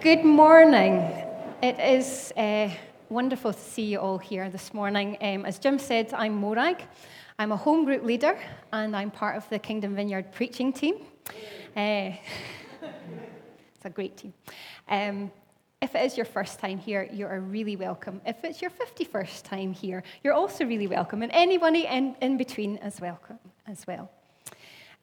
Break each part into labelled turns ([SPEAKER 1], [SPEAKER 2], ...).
[SPEAKER 1] Good morning. It is uh, wonderful to see you all here this morning. Um, as Jim said, I'm Morag. I'm a home group leader and I'm part of the Kingdom Vineyard preaching team. Uh, it's a great team. Um, if it is your first time here, you are really welcome. If it's your 51st time here, you're also really welcome. And anybody in, in between is welcome as well.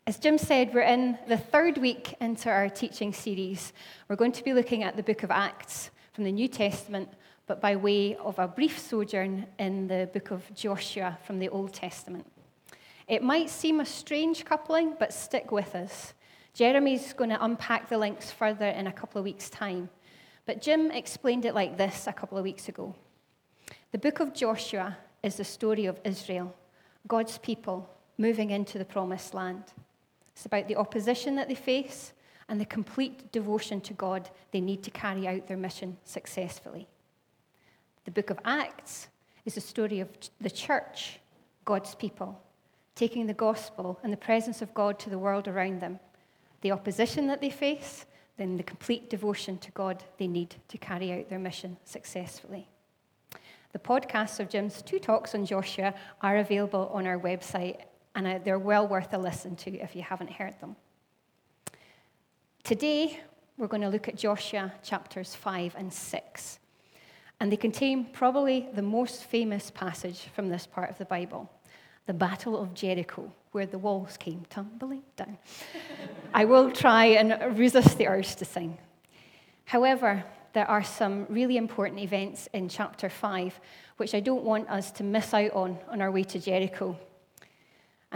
[SPEAKER 1] As Jim said, we're in the third week into our teaching series. We're going to be looking at the book of Acts from the New Testament, but by way of a brief sojourn in the book of Joshua from the Old Testament. It might seem a strange coupling, but stick with us. Jeremy's going to unpack the links further in a couple of weeks' time. But Jim explained it like this a couple of weeks ago. The book of Joshua is the story of Israel, God's people moving into the promised land. It's about the opposition that they face and the complete devotion to God they need to carry out their mission successfully. The book of Acts is the story of the church, God's people, taking the gospel and the presence of God to the world around them, the opposition that they face, then the complete devotion to God they need to carry out their mission successfully. The podcasts of Jim's two talks on Joshua are available on our website and they're well worth a listen to if you haven't heard them. Today, we're going to look at Joshua chapters 5 and 6. And they contain probably the most famous passage from this part of the Bible the Battle of Jericho, where the walls came tumbling down. I will try and resist the urge to sing. However, there are some really important events in chapter 5 which I don't want us to miss out on on our way to Jericho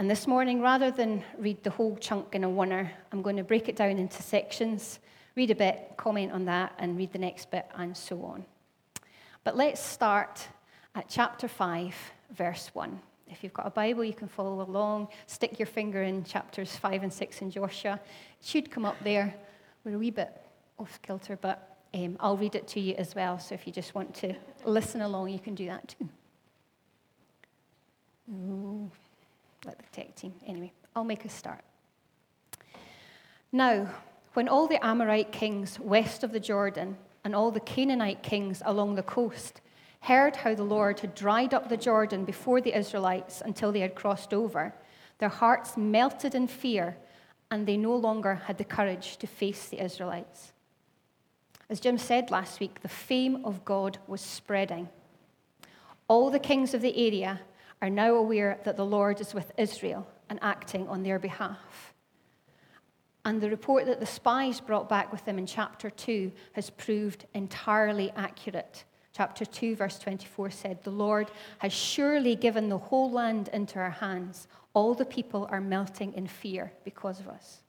[SPEAKER 1] and this morning, rather than read the whole chunk in a oneer, I'm going to break it down into sections, read a bit, comment on that, and read the next bit, and so on. But let's start at chapter 5, verse 1. If you've got a Bible, you can follow along. Stick your finger in chapters 5 and 6 in Joshua. It should come up there. We're a wee bit off kilter, but um, I'll read it to you as well. So if you just want to listen along, you can do that too. Ooh like the tech team. Anyway, I'll make a start. Now, when all the Amorite kings west of the Jordan and all the Canaanite kings along the coast heard how the Lord had dried up the Jordan before the Israelites until they had crossed over, their hearts melted in fear and they no longer had the courage to face the Israelites. As Jim said last week, the fame of God was spreading. All the kings of the area are now aware that the Lord is with Israel and acting on their behalf. And the report that the spies brought back with them in chapter 2 has proved entirely accurate. Chapter 2, verse 24 said, The Lord has surely given the whole land into our hands. All the people are melting in fear because of us.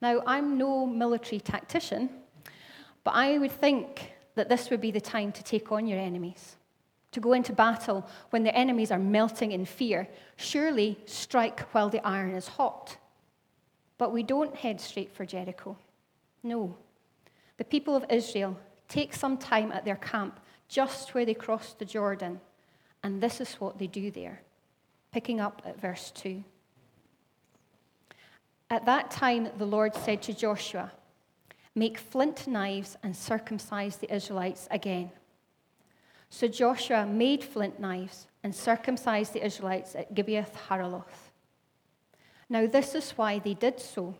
[SPEAKER 1] Now, I'm no military tactician, but I would think that this would be the time to take on your enemies to go into battle when the enemies are melting in fear. Surely strike while the iron is hot. But we don't head straight for Jericho. No. The people of Israel take some time at their camp just where they cross the Jordan, and this is what they do there. Picking up at verse 2. At that time, the Lord said to Joshua, Make flint knives and circumcise the Israelites again. So Joshua made flint knives and circumcised the Israelites at Gibeath Haaraloth. Now, this is why they did so.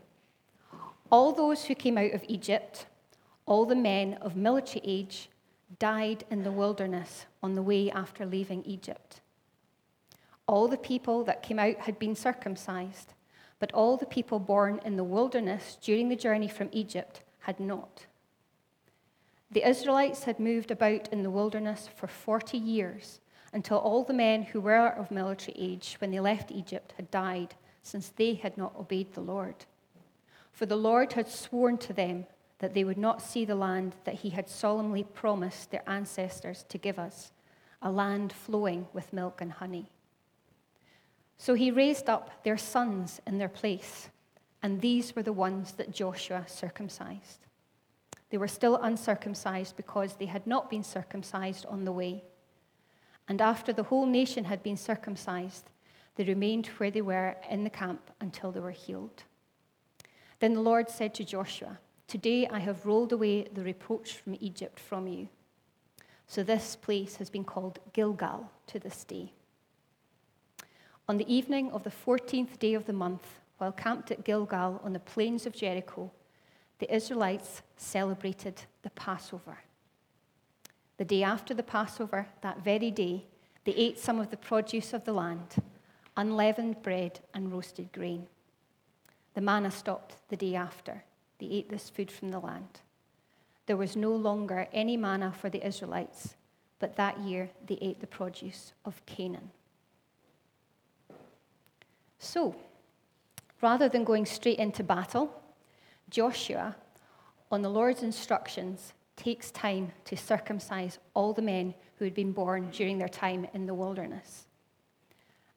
[SPEAKER 1] All those who came out of Egypt, all the men of military age, died in the wilderness on the way after leaving Egypt. All the people that came out had been circumcised, but all the people born in the wilderness during the journey from Egypt had not. The Israelites had moved about in the wilderness for 40 years until all the men who were of military age when they left Egypt had died, since they had not obeyed the Lord. For the Lord had sworn to them that they would not see the land that he had solemnly promised their ancestors to give us, a land flowing with milk and honey. So he raised up their sons in their place, and these were the ones that Joshua circumcised. They were still uncircumcised because they had not been circumcised on the way. And after the whole nation had been circumcised, they remained where they were in the camp until they were healed. Then the Lord said to Joshua, Today I have rolled away the reproach from Egypt from you. So this place has been called Gilgal to this day. On the evening of the 14th day of the month, while camped at Gilgal on the plains of Jericho, the Israelites celebrated the Passover. The day after the Passover, that very day, they ate some of the produce of the land, unleavened bread and roasted grain. The manna stopped the day after. They ate this food from the land. There was no longer any manna for the Israelites, but that year they ate the produce of Canaan. So, rather than going straight into battle, Joshua, on the Lord's instructions, takes time to circumcise all the men who had been born during their time in the wilderness.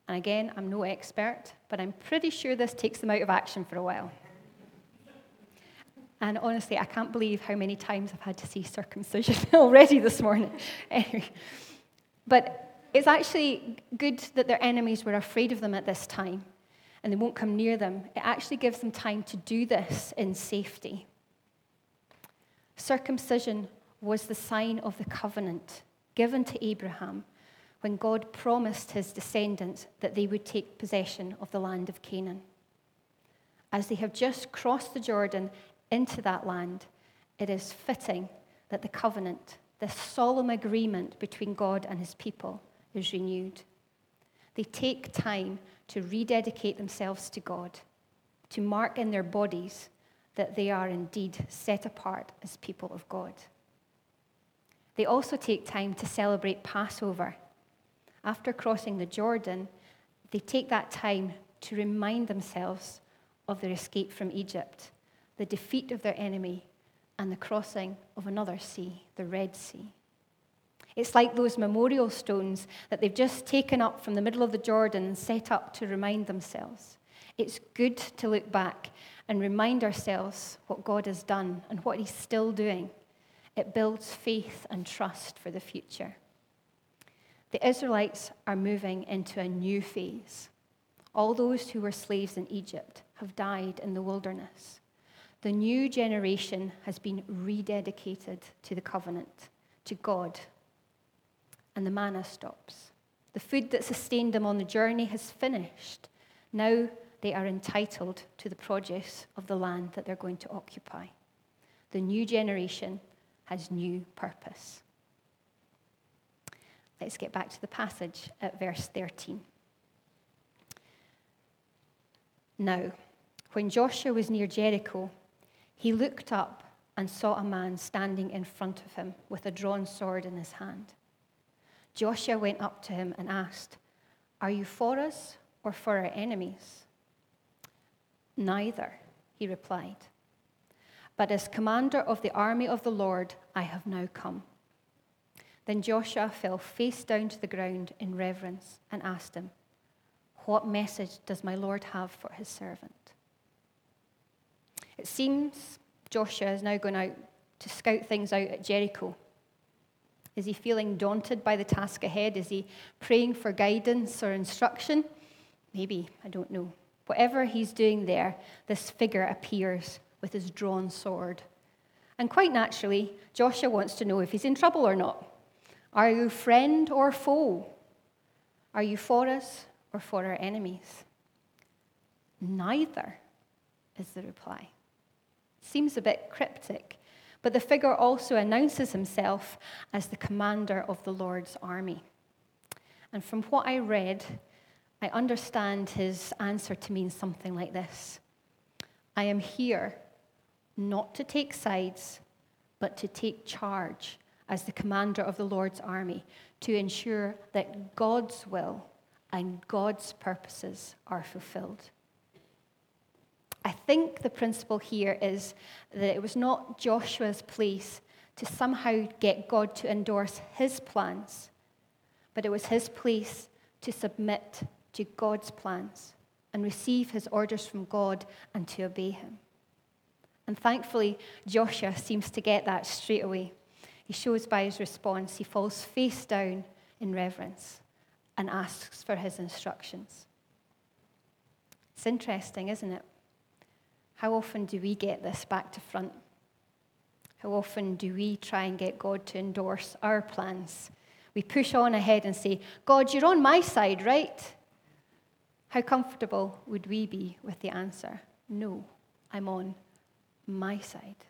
[SPEAKER 1] And again, I'm no expert, but I'm pretty sure this takes them out of action for a while. And honestly, I can't believe how many times I've had to see circumcision already this morning. anyway. But it's actually good that their enemies were afraid of them at this time and they won't come near them. It actually gives them time to do this in safety. Circumcision was the sign of the covenant given to Abraham when God promised his descendants that they would take possession of the land of Canaan. As they have just crossed the Jordan into that land, it is fitting that the covenant, this solemn agreement between God and his people, is renewed. They take time to rededicate themselves to God, to mark in their bodies that they are indeed set apart as people of God. They also take time to celebrate Passover. After crossing the Jordan, they take that time to remind themselves of their escape from Egypt, the defeat of their enemy, and the crossing of another sea, the Red Sea. It's like those memorial stones that they've just taken up from the middle of the Jordan and set up to remind themselves. It's good to look back and remind ourselves what God has done and what He's still doing. It builds faith and trust for the future. The Israelites are moving into a new phase. All those who were slaves in Egypt have died in the wilderness. The new generation has been rededicated to the covenant, to God, and the manna stops. The food that sustained them on the journey has finished. Now they are entitled to the produce of the land that they're going to occupy. The new generation has new purpose. Let's get back to the passage at verse 13. Now, when Joshua was near Jericho, he looked up and saw a man standing in front of him with a drawn sword in his hand. Joshua went up to him and asked, Are you for us or for our enemies? Neither, he replied. But as commander of the army of the Lord, I have now come. Then Joshua fell face down to the ground in reverence and asked him, What message does my Lord have for his servant? It seems Joshua is now going out to scout things out at Jericho. Is he feeling daunted by the task ahead? Is he praying for guidance or instruction? Maybe, I don't know. Whatever he's doing there, this figure appears with his drawn sword. And quite naturally, Joshua wants to know if he's in trouble or not. Are you friend or foe? Are you for us or for our enemies? Neither is the reply. Seems a bit cryptic, but the figure also announces himself as the commander of the Lord's army. And from what I read, I understand his answer to mean something like this I am here not to take sides, but to take charge as the commander of the Lord's army to ensure that God's will and God's purposes are fulfilled. I think the principle here is that it was not Joshua's place to somehow get God to endorse his plans, but it was his place to submit to God's plans and receive his orders from God and to obey him. And thankfully, Joshua seems to get that straight away. He shows by his response, he falls face down in reverence and asks for his instructions. It's interesting, isn't it? How often do we get this back to front? How often do we try and get God to endorse our plans? We push on ahead and say, God, you're on my side, right? How comfortable would we be with the answer, No, I'm on my side?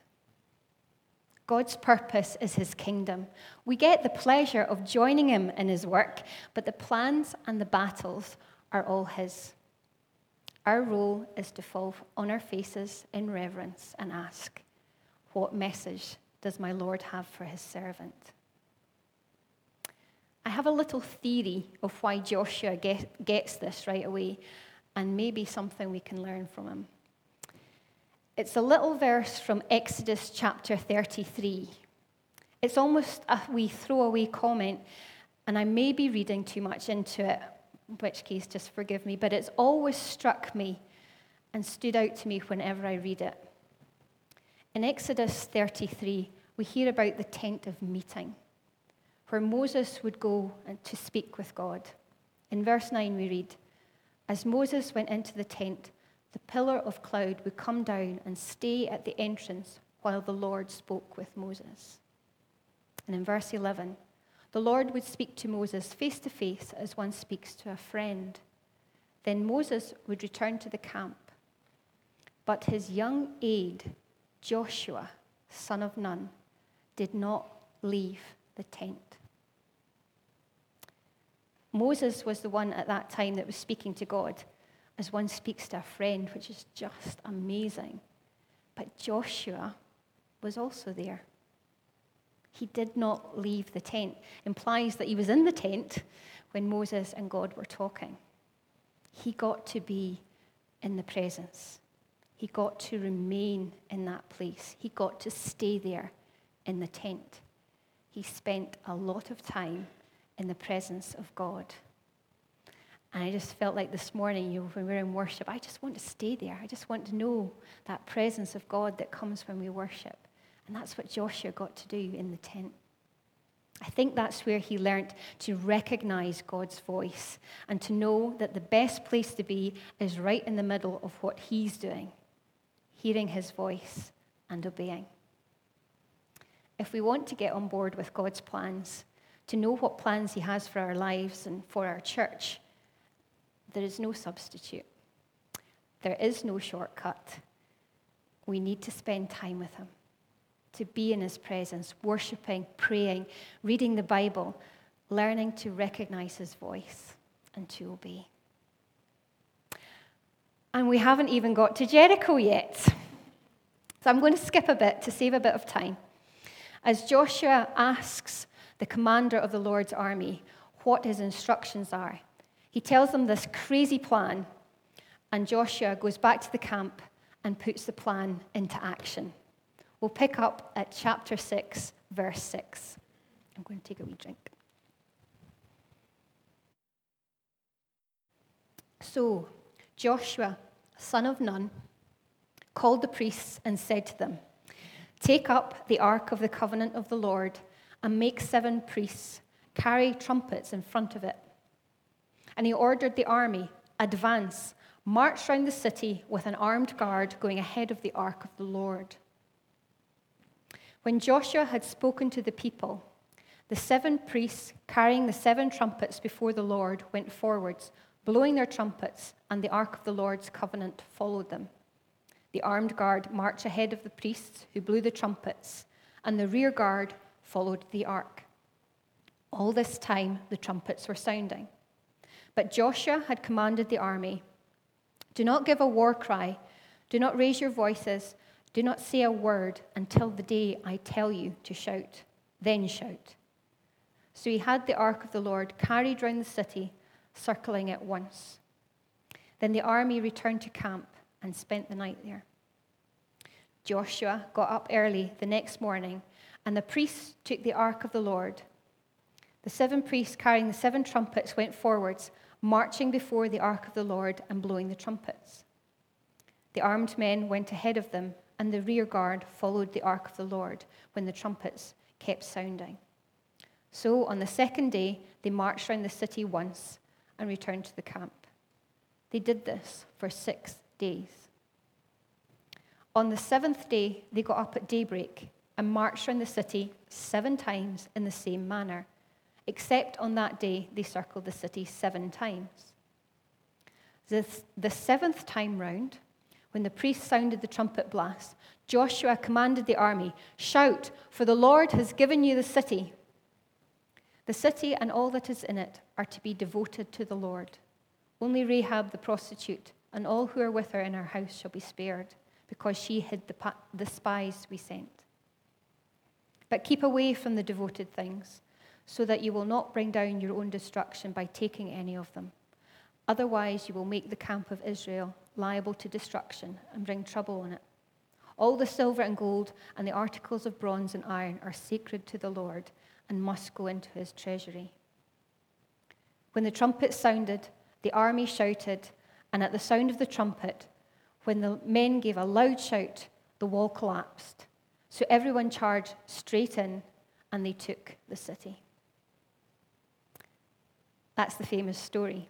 [SPEAKER 1] God's purpose is his kingdom. We get the pleasure of joining him in his work, but the plans and the battles are all his. Our role is to fall on our faces in reverence and ask, What message does my Lord have for his servant? I have a little theory of why Joshua get, gets this right away, and maybe something we can learn from him. It's a little verse from Exodus chapter 33. It's almost a wee throwaway comment, and I may be reading too much into it, in which case just forgive me, but it's always struck me and stood out to me whenever I read it. In Exodus 33, we hear about the tent of meeting, where Moses would go to speak with God. In verse 9, we read, As Moses went into the tent, the pillar of cloud would come down and stay at the entrance while the Lord spoke with Moses. And in verse 11, the Lord would speak to Moses face to face as one speaks to a friend. Then Moses would return to the camp. But his young aide, Joshua, son of Nun, did not leave the tent. Moses was the one at that time that was speaking to God as one speaks to a friend, which is just amazing. But Joshua was also there. He did not leave the tent. Implies that he was in the tent when Moses and God were talking. He got to be in the presence. He got to remain in that place. He got to stay there in the tent. He spent a lot of time in the presence of God. And I just felt like this morning, you know, when we were in worship, I just want to stay there. I just want to know that presence of God that comes when we worship. And that's what Joshua got to do in the tent. I think that's where he learned to recognize God's voice and to know that the best place to be is right in the middle of what he's doing, hearing his voice and obeying. If we want to get on board with God's plans, to know what plans he has for our lives and for our church, there is no substitute. There is no shortcut. We need to spend time with Him, to be in His presence, worshiping, praying, reading the Bible, learning to recognize His voice and to obey. And we haven't even got to Jericho yet. So I'm going to skip a bit to save a bit of time. As Joshua asks the commander of the Lord's army what his instructions are, he tells them this crazy plan, and Joshua goes back to the camp and puts the plan into action. We'll pick up at chapter 6, verse 6. I'm going to take a wee drink. So Joshua, son of Nun, called the priests and said to them, Take up the ark of the covenant of the Lord and make seven priests carry trumpets in front of it and he ordered the army, advance, march round the city with an armed guard going ahead of the ark of the Lord. When Joshua had spoken to the people, the seven priests carrying the seven trumpets before the Lord went forwards, blowing their trumpets, and the ark of the Lord's covenant followed them. The armed guard marched ahead of the priests who blew the trumpets, and the rear guard followed the ark. All this time, the trumpets were sounding. But Joshua had commanded the army Do not give a war cry, do not raise your voices, do not say a word until the day I tell you to shout. Then shout. So he had the ark of the Lord carried round the city, circling it once. Then the army returned to camp and spent the night there. Joshua got up early the next morning, and the priests took the ark of the Lord. The seven priests carrying the seven trumpets went forwards marching before the ark of the Lord and blowing the trumpets. The armed men went ahead of them, and the rear guard followed the ark of the Lord when the trumpets kept sounding. So on the second day, they marched round the city once and returned to the camp. They did this for six days. On the seventh day, they got up at daybreak and marched round the city seven times in the same manner, except on that day they circled the city seven times. The, the seventh time round, when the priest sounded the trumpet blast, Joshua commanded the army, Shout, for the Lord has given you the city. The city and all that is in it are to be devoted to the Lord. Only Rahab the prostitute and all who are with her in her house shall be spared, because she hid the, pa- the spies we sent. But keep away from the devoted things, so that you will not bring down your own destruction by taking any of them. Otherwise, you will make the camp of Israel liable to destruction and bring trouble on it. All the silver and gold and the articles of bronze and iron are sacred to the Lord and must go into his treasury. When the trumpet sounded, the army shouted, and at the sound of the trumpet, when the men gave a loud shout, the wall collapsed. So everyone charged straight in, and they took the city. That's the famous story.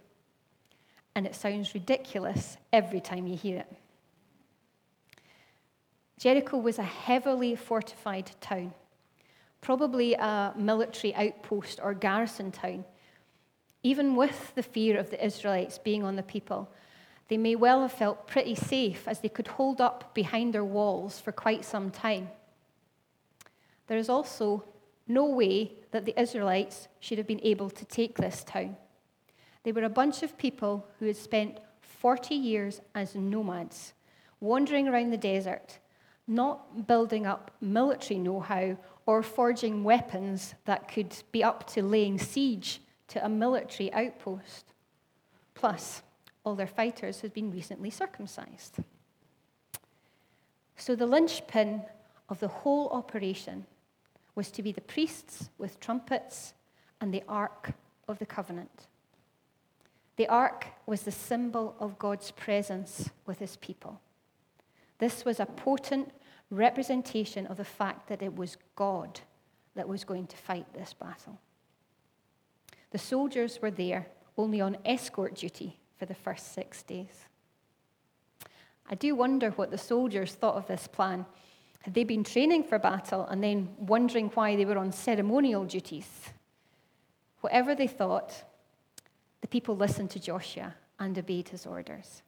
[SPEAKER 1] And it sounds ridiculous every time you hear it. Jericho was a heavily fortified town, probably a military outpost or garrison town. Even with the fear of the Israelites being on the people, they may well have felt pretty safe as they could hold up behind their walls for quite some time. There is also no way that the Israelites should have been able to take this town. They were a bunch of people who had spent 40 years as nomads, wandering around the desert, not building up military know how or forging weapons that could be up to laying siege to a military outpost. Plus, all their fighters had been recently circumcised. So the linchpin of the whole operation was to be the priests with trumpets and the Ark of the Covenant. The Ark was the symbol of God's presence with his people. This was a potent representation of the fact that it was God that was going to fight this battle. The soldiers were there only on escort duty for the first six days. I do wonder what the soldiers thought of this plan had they been training for battle and then wondering why they were on ceremonial duties? Whatever they thought, the people listened to Joshua and obeyed his orders,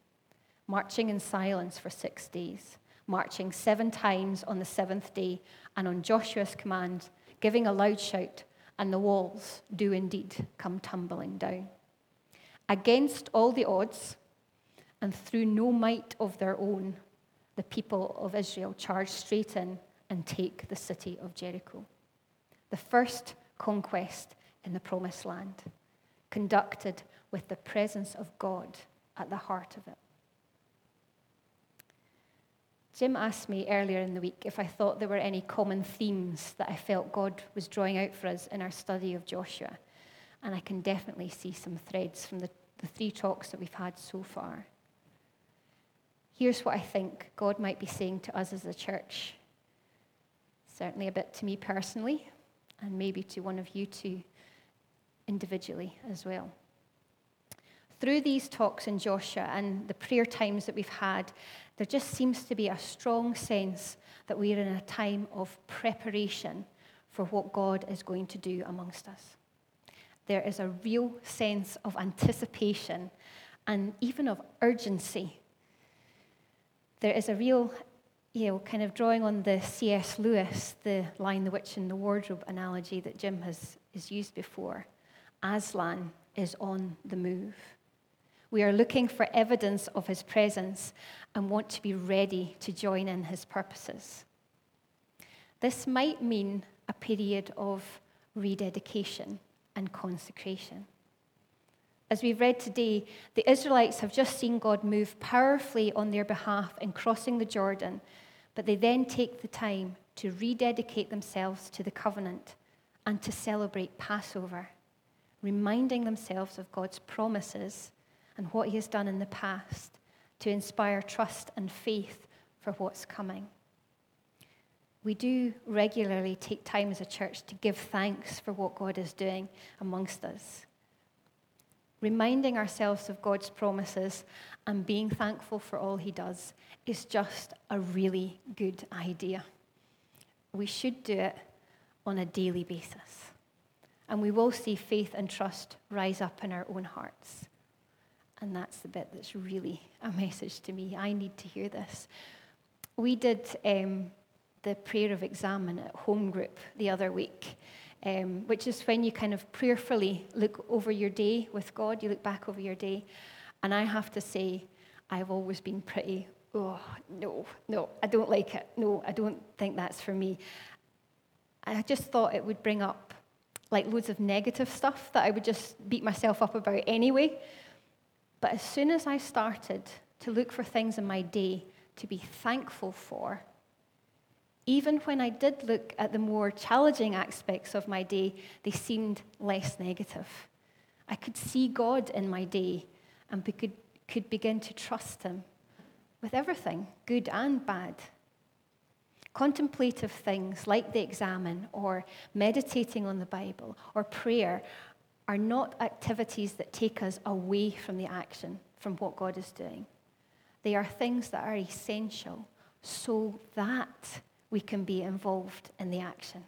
[SPEAKER 1] marching in silence for six days, marching seven times on the seventh day, and on Joshua's command, giving a loud shout, and the walls do indeed come tumbling down. Against all the odds, and through no might of their own, the people of Israel charge straight in and take the city of Jericho. The first conquest in the promised land, conducted with the presence of God at the heart of it. Jim asked me earlier in the week if I thought there were any common themes that I felt God was drawing out for us in our study of Joshua. And I can definitely see some threads from the, the three talks that we've had so far. Here's what I think God might be saying to us as a church. Certainly a bit to me personally, and maybe to one of you too, individually as well. Through these talks in Joshua and the prayer times that we've had, there just seems to be a strong sense that we are in a time of preparation for what God is going to do amongst us. There is a real sense of anticipation and even of urgency there is a real, you know, kind of drawing on the C.S. Lewis, the Lion, the Witch, and the Wardrobe analogy that Jim has, has used before. Aslan is on the move. We are looking for evidence of his presence and want to be ready to join in his purposes. This might mean a period of rededication and consecration. As we've read today, the Israelites have just seen God move powerfully on their behalf in crossing the Jordan, but they then take the time to rededicate themselves to the covenant and to celebrate Passover, reminding themselves of God's promises and what He has done in the past to inspire trust and faith for what's coming. We do regularly take time as a church to give thanks for what God is doing amongst us reminding ourselves of God's promises and being thankful for all He does is just a really good idea. we should do it on a daily basis. And we will see faith and trust rise up in our own hearts. And that's the bit that's really a message to me. I need to hear this. We did um, the prayer of examen at home group the other week, um, which is when you kind of prayerfully look over your day with God, you look back over your day. And I have to say, I've always been pretty, oh, no, no, I don't like it. No, I don't think that's for me. I just thought it would bring up like loads of negative stuff that I would just beat myself up about anyway. But as soon as I started to look for things in my day to be thankful for, even when I did look at the more challenging aspects of my day, they seemed less negative. I could see God in my day and could, could begin to trust Him with everything, good and bad. Contemplative things like the examen or meditating on the Bible or prayer are not activities that take us away from the action, from what God is doing. They are things that are essential so that we can be involved in the action.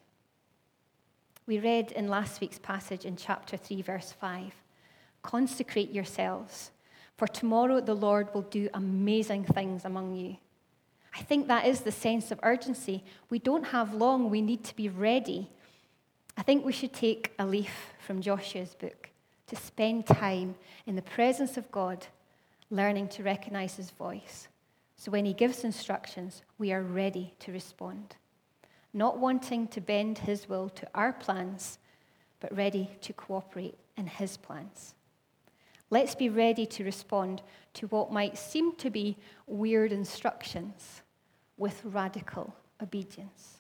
[SPEAKER 1] We read in last week's passage in chapter 3, verse 5 Consecrate yourselves, for tomorrow the Lord will do amazing things among you. I think that is the sense of urgency. We don't have long, we need to be ready. I think we should take a leaf from Joshua's book to spend time in the presence of God, learning to recognize his voice. So when he gives instructions, we are ready to respond. Not wanting to bend his will to our plans, but ready to cooperate in his plans. Let's be ready to respond to what might seem to be weird instructions with radical obedience.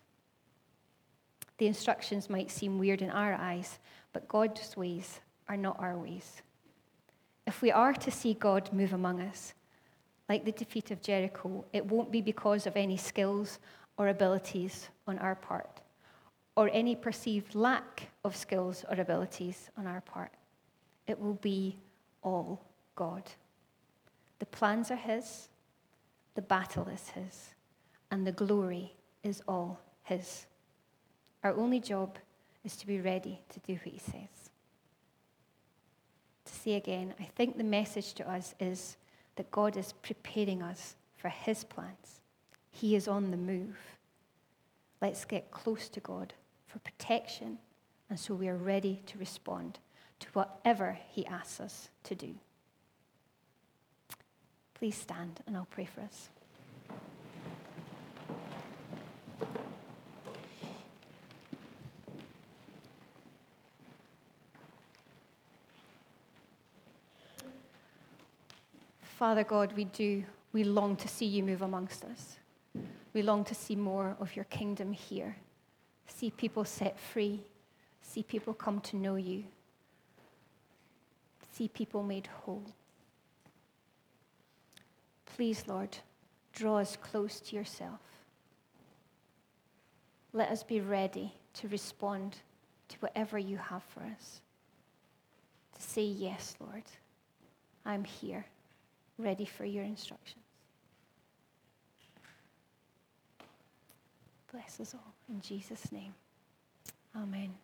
[SPEAKER 1] The instructions might seem weird in our eyes, but God's ways are not our ways. If we are to see God move among us, like the defeat of Jericho, it won't be because of any skills or abilities on our part, or any perceived lack of skills or abilities on our part. It will be all God. The plans are His, the battle is His and the glory is all His. Our only job is to be ready to do what He says. To say again, I think the message to us is that God is preparing us for His plans. He is on the move. Let's get close to God for protection, and so we are ready to respond to whatever He asks us to do. Please stand, and I'll pray for us. Father God, we do, we long to see you move amongst us. We long to see more of your kingdom here. See people set free. See people come to know you. See people made whole. Please, Lord, draw us close to yourself. Let us be ready to respond to whatever you have for us. To say, Yes, Lord, I'm here ready for your instructions. Bless us all in Jesus' name. Amen.